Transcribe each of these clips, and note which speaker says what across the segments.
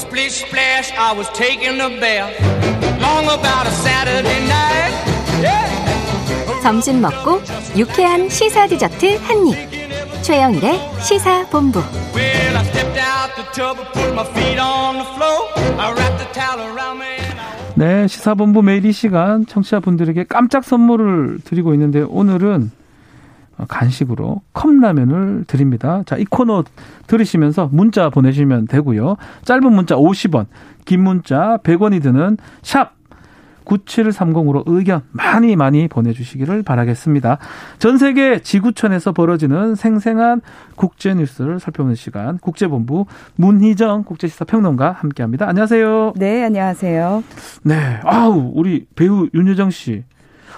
Speaker 1: Splish splash, I was taking a bath. Long about a Saturday night. Yeah.
Speaker 2: 점심 먹고 유쾌한 시사 디저트 한 입. 최영일의 시사 본부.
Speaker 1: Well, I stepped out the tub and put my feet on the floor. I wrapped the towel around me. and I-
Speaker 3: 네, 시사본부 매일 이 시간 청취자분들에게 깜짝 선물을 드리고 있는데 오늘은 간식으로 컵라면을 드립니다. 자, 이 코너 들으시면서 문자 보내시면 되고요. 짧은 문자 50원, 긴 문자 100원이 드는 샵 9730으로 의견 많이 많이 보내주시기를 바라겠습니다. 전 세계 지구촌에서 벌어지는 생생한 국제 뉴스를 살펴보는 시간 국제본부 문희정 국제시사 평론가 함께합니다. 안녕하세요.
Speaker 4: 네, 안녕하세요.
Speaker 3: 네, 아우 우리 배우 윤여정 씨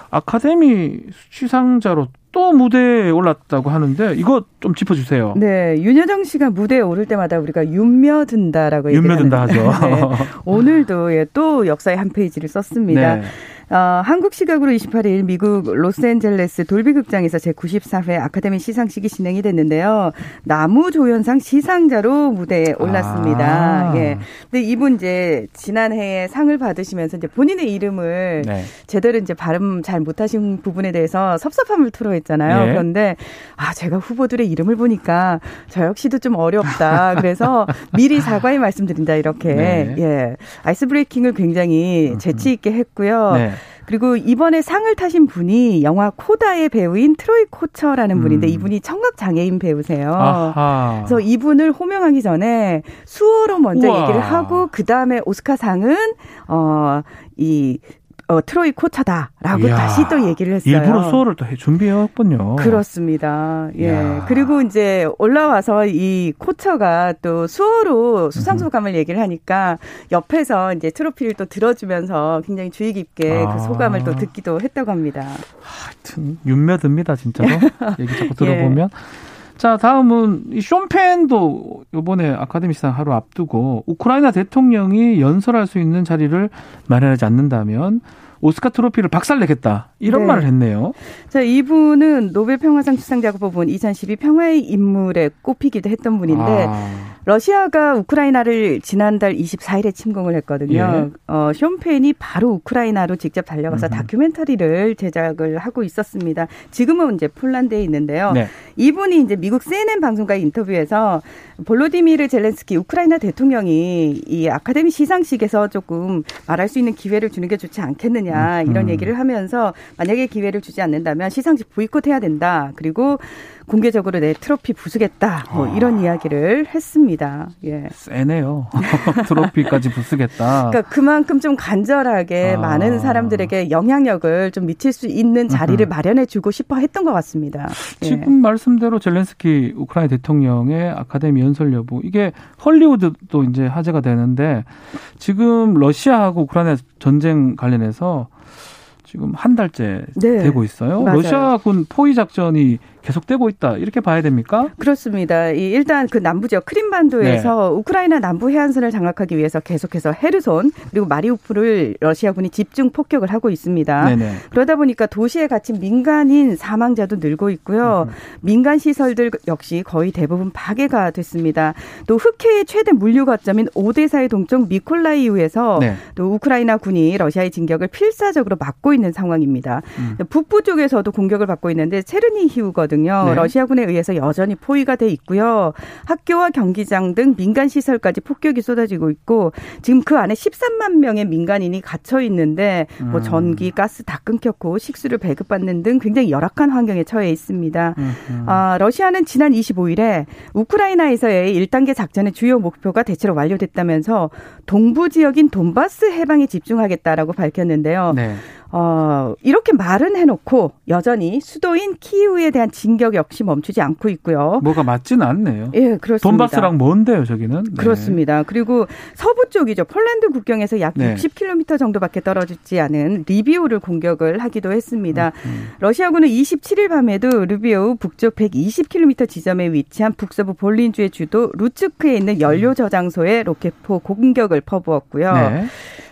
Speaker 3: 아카데미 수상자로 또 무대에 올랐다고 하는데 이거 좀 짚어주세요.
Speaker 4: 네, 윤여정 씨가 무대에 오를 때마다 우리가 윤며든다라고 얘기를
Speaker 3: 윤며든다 하죠.
Speaker 4: 네, 오늘도 예, 또 역사의 한 페이지를 썼습니다.
Speaker 3: 네.
Speaker 4: 어, 한국 시각으로 28일 미국 로스앤젤레스 돌비 극장에서 제94회 아카데미 시상식이 진행이 됐는데요. 나무 조연상 시상자로 무대에 올랐습니다.
Speaker 3: 아.
Speaker 4: 예. 근데 이분 이제 지난해에 상을 받으시면서 이제 본인의 이름을
Speaker 3: 네.
Speaker 4: 제대로 이제 발음 잘 못하신 부분에 대해서 섭섭함을 토로했잖아요.
Speaker 3: 예.
Speaker 4: 그런데 아 제가 후보들의 이름을 보니까 저 역시도 좀 어렵다. 그래서 미리 사과의 말씀드린다 이렇게
Speaker 3: 네.
Speaker 4: 예 ice breaking을 굉장히 재치 있게 했고요.
Speaker 3: 네.
Speaker 4: 그리고 이번에 상을 타신 분이 영화 코다의 배우인 트로이 코처라는 분인데
Speaker 3: 음.
Speaker 4: 이분이 청각 장애인 배우세요.
Speaker 3: 아하.
Speaker 4: 그래서 이분을 호명하기 전에 수어로 먼저
Speaker 3: 우와.
Speaker 4: 얘기를 하고 그 다음에 오스카상은 어이 어, 트로이 코처다라고
Speaker 3: 이야.
Speaker 4: 다시 또 얘기를 했어요.
Speaker 3: 일부러 수어를 또 해- 준비해왔군요.
Speaker 4: 그렇습니다. 예.
Speaker 3: 이야.
Speaker 4: 그리고 이제 올라와서 이 코처가 또 수어로 수상소감을 얘기를 하니까 옆에서 이제 트로피를 또 들어주면서 굉장히 주의 깊게
Speaker 3: 아.
Speaker 4: 그 소감을 또 듣기도 했다고 합니다.
Speaker 3: 하여튼 윤며듭니다 진짜로 얘기 자꾸
Speaker 4: 예.
Speaker 3: 들어보면. 자 다음은 이 쇼펜도 이번에 아카데미 시상 하루 앞두고 우크라이나 대통령이 연설할 수 있는 자리를 마련하지 않는다면 오스카 트로피를 박살내겠다 이런
Speaker 4: 네.
Speaker 3: 말을 했네요.
Speaker 4: 자, 이분은 노벨 평화상 수상자가 뽑은 2012 평화의 인물에 꼽히기도 했던 분인데
Speaker 3: 아,
Speaker 4: 러시아가 우크라이나를 지난달 24일에 침공을 했거든요.
Speaker 3: 예.
Speaker 4: 어, 쇼펜이 바로 우크라이나로 직접 달려가서
Speaker 3: 음흠.
Speaker 4: 다큐멘터리를 제작을 하고 있었습니다. 지금은 이제 폴란드에 있는데요.
Speaker 3: 네.
Speaker 4: 이분이 이제 미국 CNN 방송과의 인터뷰에서 볼로디미르 젤렌스키 우크라이나 대통령이 이 아카데미 시상식에서 조금 말할 수 있는 기회를 주는 게 좋지 않겠느냐 이런
Speaker 3: 음.
Speaker 4: 얘기를 하면서 만약에 기회를 주지 않는다면 시상식 보이콧해야 된다. 그리고 공개적으로 내 트로피 부수겠다. 뭐
Speaker 3: 아.
Speaker 4: 이런 이야기를 했습니다. 예.
Speaker 3: 세네요. 트로피까지 부수겠다.
Speaker 4: 그러니까 그만큼 좀 간절하게
Speaker 3: 아.
Speaker 4: 많은 사람들에게 영향력을 좀 미칠 수 있는 자리를
Speaker 3: 음흠.
Speaker 4: 마련해 주고 싶어 했던 것 같습니다. 예.
Speaker 3: 지금 말씀대로 젤렌스키 우크라이나 대통령의 아카데미 연설 여부 이게 헐리우드도 이제 화제가 되는데 지금 러시아하고 우크라이나 전쟁 관련해서 지금 한 달째
Speaker 4: 네.
Speaker 3: 되고 있어요.
Speaker 4: 맞아요.
Speaker 3: 러시아군 포위 작전이 계속되고 있다 이렇게 봐야 됩니까?
Speaker 4: 그렇습니다. 이 일단 그 남부 지역 크림반도에서
Speaker 3: 네.
Speaker 4: 우크라이나 남부 해안선을 장악하기 위해서 계속해서 헤르손 그리고 마리우프를 러시아군이 집중 폭격을 하고 있습니다.
Speaker 3: 네네.
Speaker 4: 그러다 보니까 도시에 갇힌 민간인 사망자도 늘고 있고요. 민간 시설들 역시 거의 대부분 파괴가 됐습니다. 또 흑해의 최대 물류 거점인 오데사의 동쪽 미콜라이우에서
Speaker 3: 네.
Speaker 4: 또 우크라이나 군이 러시아의 진격을 필사적으로 막고 있는 상황입니다.
Speaker 3: 음.
Speaker 4: 북부 쪽에서도 공격을 받고 있는데 체르니히우거든요.
Speaker 3: 네.
Speaker 4: 러시아군에 의해서 여전히 포위가 돼 있고요. 학교와 경기장 등 민간 시설까지 폭격이 쏟아지고 있고 지금 그 안에 13만 명의 민간인이 갇혀 있는데 뭐
Speaker 3: 음.
Speaker 4: 전기, 가스 다 끊겼고 식수를 배급받는 등 굉장히 열악한 환경에 처해 있습니다. 아, 러시아는 지난 25일에 우크라이나에서의 1단계 작전의 주요 목표가 대체로 완료됐다면서 동부 지역인 돈바스 해방에 집중하겠다라고 밝혔는데요.
Speaker 3: 네.
Speaker 4: 어, 이렇게 말은 해놓고 여전히 수도인 키이우에 대한 진격 역시 멈추지 않고 있고요.
Speaker 3: 뭐가 맞지는 않네요.
Speaker 4: 예, 그렇습니다.
Speaker 3: 돈바스랑 먼데요, 저기는. 네.
Speaker 4: 그렇습니다. 그리고 서부 쪽이죠. 폴란드 국경에서 약
Speaker 3: 네.
Speaker 4: 60km 정도밖에 떨어지지 않은 리비우를 공격을 하기도 했습니다.
Speaker 3: 음.
Speaker 4: 러시아군은 27일 밤에도 리비우 북쪽 120km 지점에 위치한 북서부 볼린주의 주도 루츠크에 있는 연료 저장소에 로켓포 공격을 퍼부었고요.
Speaker 3: 네.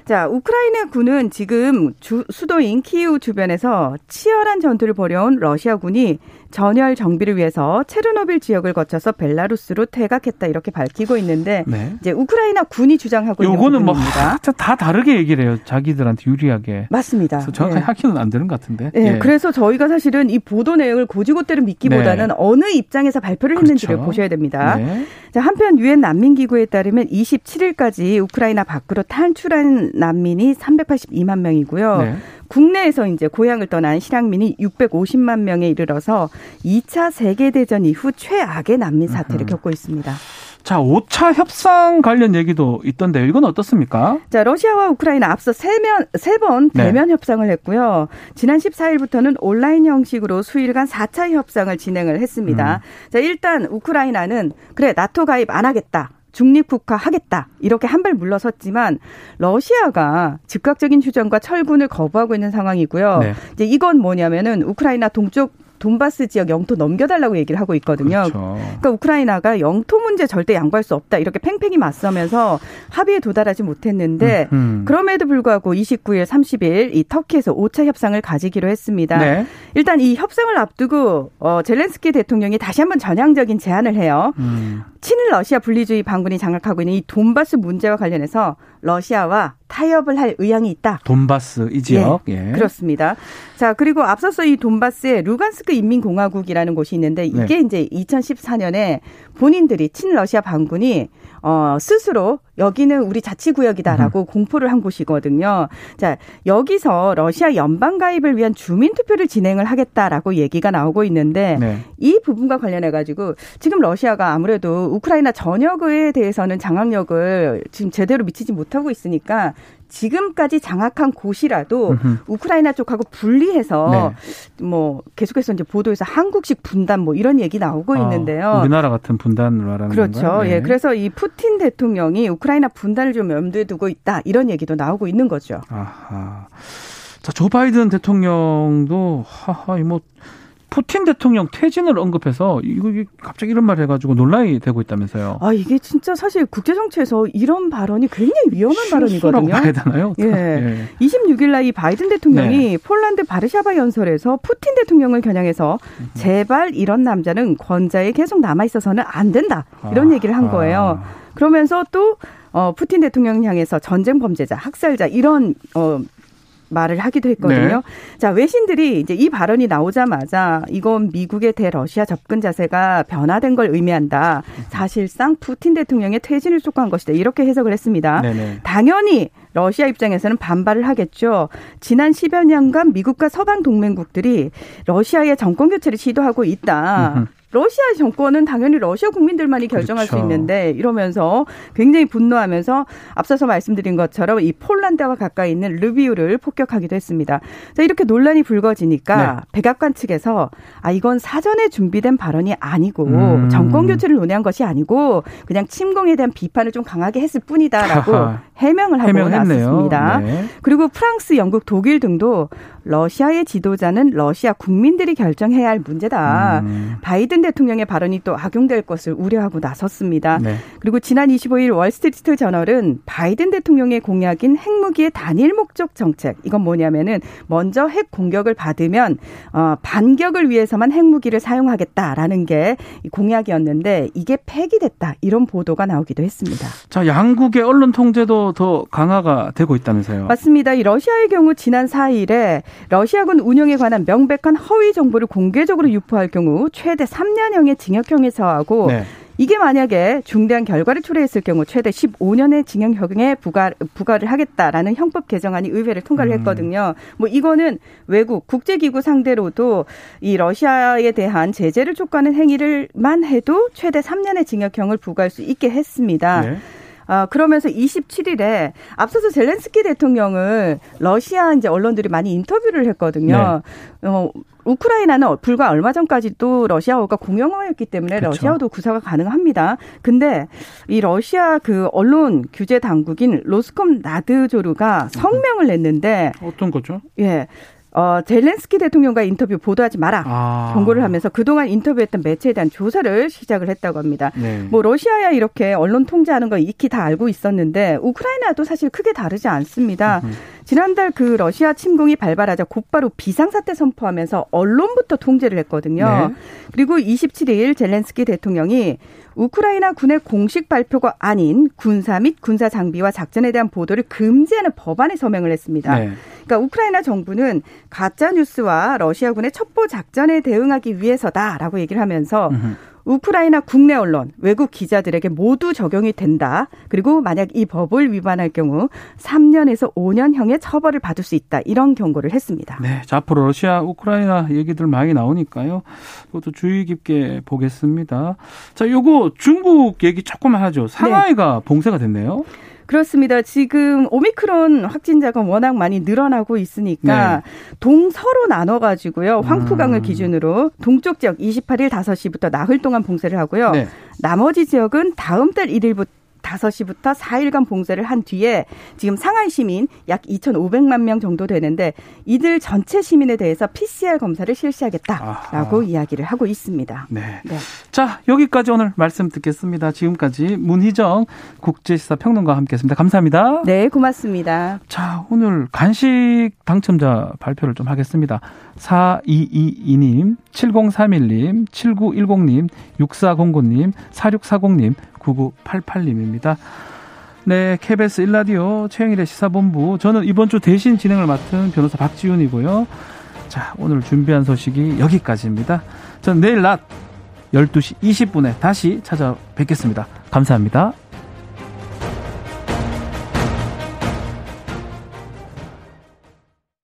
Speaker 4: 자, 우크라이나 군은 지금 주, 수도인 키이우 주변에서 치열한 전투를 벌여온 러시아군이 전열 정비를 위해서 체르노빌 지역을 거쳐서 벨라루스로 퇴각했다 이렇게 밝히고 있는데
Speaker 3: 네.
Speaker 4: 이제 우크라이나 군이 주장하고 있는
Speaker 3: 요거는 뭐
Speaker 4: 부분입니다.
Speaker 3: 하, 다 다르게 얘기를 해요. 자기들한테 유리하게.
Speaker 4: 맞습니다.
Speaker 3: 정확하게
Speaker 4: 예.
Speaker 3: 하기는 안 되는 것 같은데.
Speaker 4: 네,
Speaker 3: 예.
Speaker 4: 그래서 저희가 사실은 이 보도 내용을 고지고대로 믿기보다는
Speaker 3: 네.
Speaker 4: 어느 입장에서 발표를 했는지를
Speaker 3: 그렇죠.
Speaker 4: 보셔야 됩니다.
Speaker 3: 네.
Speaker 4: 자, 한편 유엔 난민 기구에 따르면 27일까지 우크라이나 밖으로 탈출한 난민이 382만 명이고요.
Speaker 3: 네.
Speaker 4: 국내에서 이제 고향을 떠난 실향민이 650만 명에 이르러서 2차 세계대전 이후 최악의 난민 사태를. 겪고 있습니다.
Speaker 3: 자, 5차 협상 관련 얘기도 있던데요. 이건 어떻습니까?
Speaker 4: 자, 러시아와 우크라이나 앞서 세면 세번
Speaker 3: 네.
Speaker 4: 대면 협상을 했고요. 지난 14일부터는 온라인 형식으로 수일간 4차 협상을 진행을 했습니다.
Speaker 3: 음.
Speaker 4: 자, 일단 우크라이나는 그래 나토 가입 안 하겠다. 중립국화 하겠다. 이렇게 한 발 물러섰지만 러시아가 즉각적인 휴전과 철군을 거부하고 있는 상황이고요.
Speaker 3: 네.
Speaker 4: 이제 이건 뭐냐면은 우크라이나 동쪽 돈바스 지역 영토 넘겨달라고 얘기를 하고 있거든요.
Speaker 3: 그렇죠.
Speaker 4: 그러니까 우크라이나가 영토 문제 절대 양보할 수 없다 이렇게 팽팽히 맞서면서 합의에 도달하지 못했는데
Speaker 3: 음.
Speaker 4: 그럼에도 불구하고 29일, 30일 이 터키에서 5차 협상을 가지기로 했습니다.
Speaker 3: 네.
Speaker 4: 일단 이 협상을 앞두고 어, 젤렌스키 대통령이 다시 한번 전향적인 제안을 해요.
Speaker 3: 음.
Speaker 4: 친일 러시아 분리주의 반군이 장악하고 있는 이 돈바스 문제와 관련해서 러시아와 타협을 할 의향이 있다.
Speaker 3: 돈바스 이 지역. 예.
Speaker 4: 그렇습니다. 자, 그리고 앞서서 이 돈바스에 루간스크 인민공화국이라는 곳이 있는데 이게
Speaker 3: 네.
Speaker 4: 이제 2014년에 본인들이 친러시아 반군이 어, 스스로 여기는 우리 자치구역이다라고 공포를 한 곳이거든요. 자, 여기서 러시아 연방 가입을 위한 주민 투표를 진행을 하겠다라고 얘기가 나오고 있는데
Speaker 3: 네.
Speaker 4: 이 부분과 관련해 가지고 지금 러시아가 아무래도 우크라이나 전역에 대해서는 장악력을 지금 제대로 미치지 못하고 있으니까 지금까지 장악한 곳이라도
Speaker 3: 음흠.
Speaker 4: 우크라이나 쪽하고 분리해서
Speaker 3: 네.
Speaker 4: 뭐 계속해서 이제 보도에서 한국식 분단 뭐 이런 얘기 나오고
Speaker 3: 아,
Speaker 4: 있는데요.
Speaker 3: 우리나라 같은 분단을 말하는
Speaker 4: 그렇죠.
Speaker 3: 건가요? 네.
Speaker 4: 예. 그래서 이 푸틴 대통령이 우크라이나 분단을 좀 염두에 두고 있다. 이런 얘기도 나오고 있는 거죠.
Speaker 3: 아하. 자, 조 바이든 대통령도 하하 이뭐 푸틴 대통령 퇴진을 언급해서 이거 갑자기 이런 말 해가지고 논란이 되고 있다면서요.
Speaker 4: 아, 이게 진짜 사실 국제 정치에서 이런 발언이 굉장히 위험한 발언이거든요.
Speaker 3: 봐야 되나요?
Speaker 4: 예. 26일 날 이 바이든 대통령이
Speaker 3: 네.
Speaker 4: 폴란드 바르샤바 연설에서 푸틴 대통령을 겨냥해서 제발 이런 남자는 권좌에 계속 남아 있어서는 안 된다. 이런
Speaker 3: 아,
Speaker 4: 얘기를 한 거예요.
Speaker 3: 아.
Speaker 4: 그러면서 또 어, 푸틴 대통령 향해서 전쟁 범죄자, 학살자 이런 어 말을 하기도 했거든요.
Speaker 3: 네.
Speaker 4: 자, 외신들이 이제 이 발언이 나오자마자 이건 미국의 대러시아 접근 자세가 변화된 걸 의미한다. 사실상 푸틴 대통령의 퇴진을 촉구한 것이다. 이렇게 해석을 했습니다.
Speaker 3: 네네.
Speaker 4: 당연히 러시아 입장에서는 반발을 하겠죠. 지난 10여 년간 미국과 서방 동맹국들이 러시아의 정권 교체를 시도하고 있다. 러시아 정권은 당연히 러시아 국민들만이 결정할
Speaker 3: 그렇죠.
Speaker 4: 수 있는데 이러면서 굉장히 분노하면서 앞서서 말씀드린 것처럼 이 폴란드와 가까이 있는 르비우를 폭격하기도 했습니다. 자, 이렇게 논란이 불거지니까
Speaker 3: 네.
Speaker 4: 백악관 측에서 아 이건 사전에 준비된 발언이 아니고
Speaker 3: 음.
Speaker 4: 정권 교체를 논의한 것이 아니고 그냥 침공에 대한 비판을 좀 강하게 했을 뿐이다라고
Speaker 3: 하하.
Speaker 4: 해명을 하고
Speaker 3: 해명했네요.
Speaker 4: 나섰습니다.
Speaker 3: 네.
Speaker 4: 그리고 프랑스, 영국, 독일 등도 러시아의 지도자는 러시아 국민들이 결정해야 할 문제다.
Speaker 3: 음.
Speaker 4: 바이든 대통령의 발언이 또 악용될 것을 우려하고 나섰습니다.
Speaker 3: 네.
Speaker 4: 그리고 지난 25일 월스트리트 저널은 바이든 대통령의 공약인 핵무기의 단일 목적 정책 이건 뭐냐면은 먼저 핵 공격을 받으면 어 반격을 위해서만 핵무기를 사용하겠다라는 게이 공약이었는데 이게 폐기됐다 이런 보도가 나오기도 했습니다.
Speaker 3: 자, 양국의 언론 통제도 더 강화가 되고 있다면서요.
Speaker 4: 맞습니다. 이 러시아의 경우 지난 4일에 러시아군 운영에 관한 명백한 허위 정보를 공개적으로 유포할 경우 최대 3 년형의 징역형에 처하고
Speaker 3: 네.
Speaker 4: 이게 만약에 중대한 결과를 초래했을 경우 최대 15년의 징역형에 부과, 부과를 하겠다라는 형법 개정안이 의회를 통과를
Speaker 3: 음.
Speaker 4: 했거든요. 뭐 이거는 외국 국제기구 상대로도 이 러시아에 대한 제재를 촉구하는 행위를만 해도 최대 3년의 징역형을 부과할 수 있게 했습니다.
Speaker 3: 네.
Speaker 4: 아, 그러면서 27일에 앞서서 젤렌스키 대통령을 러시아 이제 언론들이 많이 인터뷰를 했거든요.
Speaker 3: 네.
Speaker 4: 어, 우크라이나는 불과 얼마 전까지도 러시아어가 공용어였기 때문에
Speaker 3: 그렇죠.
Speaker 4: 러시아어도 구사가 가능합니다. 근데 이 러시아 그 언론 규제 당국인 로스콤 나드조르가 성명을 냈는데
Speaker 3: 어떤 거죠?
Speaker 4: 예. 어, 젤렌스키 대통령과 인터뷰 보도하지 마라.
Speaker 3: 아.
Speaker 4: 경고를 하면서 그동안 인터뷰했던 매체에 대한 조사를 시작을 했다고 합니다.
Speaker 3: 네.
Speaker 4: 뭐 러시아야 이렇게 언론 통제하는 거 익히 다 알고 있었는데 우크라이나도 사실 크게 다르지 않습니다. 지난달 그 러시아 침공이 발발하자 곧바로 비상사태 선포하면서 언론부터 통제를 했거든요. 네. 그리고 27일 젤렌스키 대통령이 우크라이나 군의 공식 발표가 아닌 군사 및 군사 장비와 작전에 대한 보도를 금지하는 법안에 서명을 했습니다. 네. 그러니까 우크라이나 정부는 가짜 뉴스와 러시아군의 첩보 작전에 대응하기 위해서다라고 얘기를 하면서 음흠. 우크라이나 국내 언론, 외국 기자들에게 모두 적용이 된다. 그리고 만약 이 법을 위반할 경우 3년에서 5년형의 처벌을 받을 수 있다. 이런 경고를 했습니다.
Speaker 3: 네, 자, 앞으로 러시아, 우크라이나 얘기들 많이 나오니까요. 그것도 주의 깊게 보겠습니다. 자, 요거 중국 얘기 조금만 하죠. 상하이가 네. 봉쇄가 됐네요.
Speaker 4: 그렇습니다. 지금 오미크론 확진자가 워낙 많이 늘어나고 있으니까 네. 동서로 나눠 가지고요. 황푸강을 음. 기준으로 동쪽 지역 28일 5시부터 나흘 동안 봉쇄를 하고요. 네. 나머지 지역은 다음 달 1일부터 5시부터 4일간 봉쇄를 한 뒤에 지금 상하이 시민 약 2,500만 명 정도 되는데 이들 전체 시민에 대해서 PCR 검사를 실시하겠다라고 아하. 이야기를 하고 있습니다.
Speaker 3: 네. 네. 자, 여기까지 오늘 말씀 듣겠습니다. 지금까지 문희정 국제시사 평론가와 함께 했습니다. 감사합니다.
Speaker 4: 네, 고맙습니다.
Speaker 3: 자, 오늘 간식 당첨자 발표를 좀 하겠습니다. 4222님, 7031님, 7910님, 6409님, 4640님, 9988님입니다. 네, KBS 1라디오 최영일의 시사본부. 저는 이번 주 대신 진행을 맡은 변호사 박지훈이고요. 자, 오늘 준비한 소식이 여기까지입니다. 전 내일 낮 12시 20분에 다시 찾아뵙겠습니다. 감사합니다.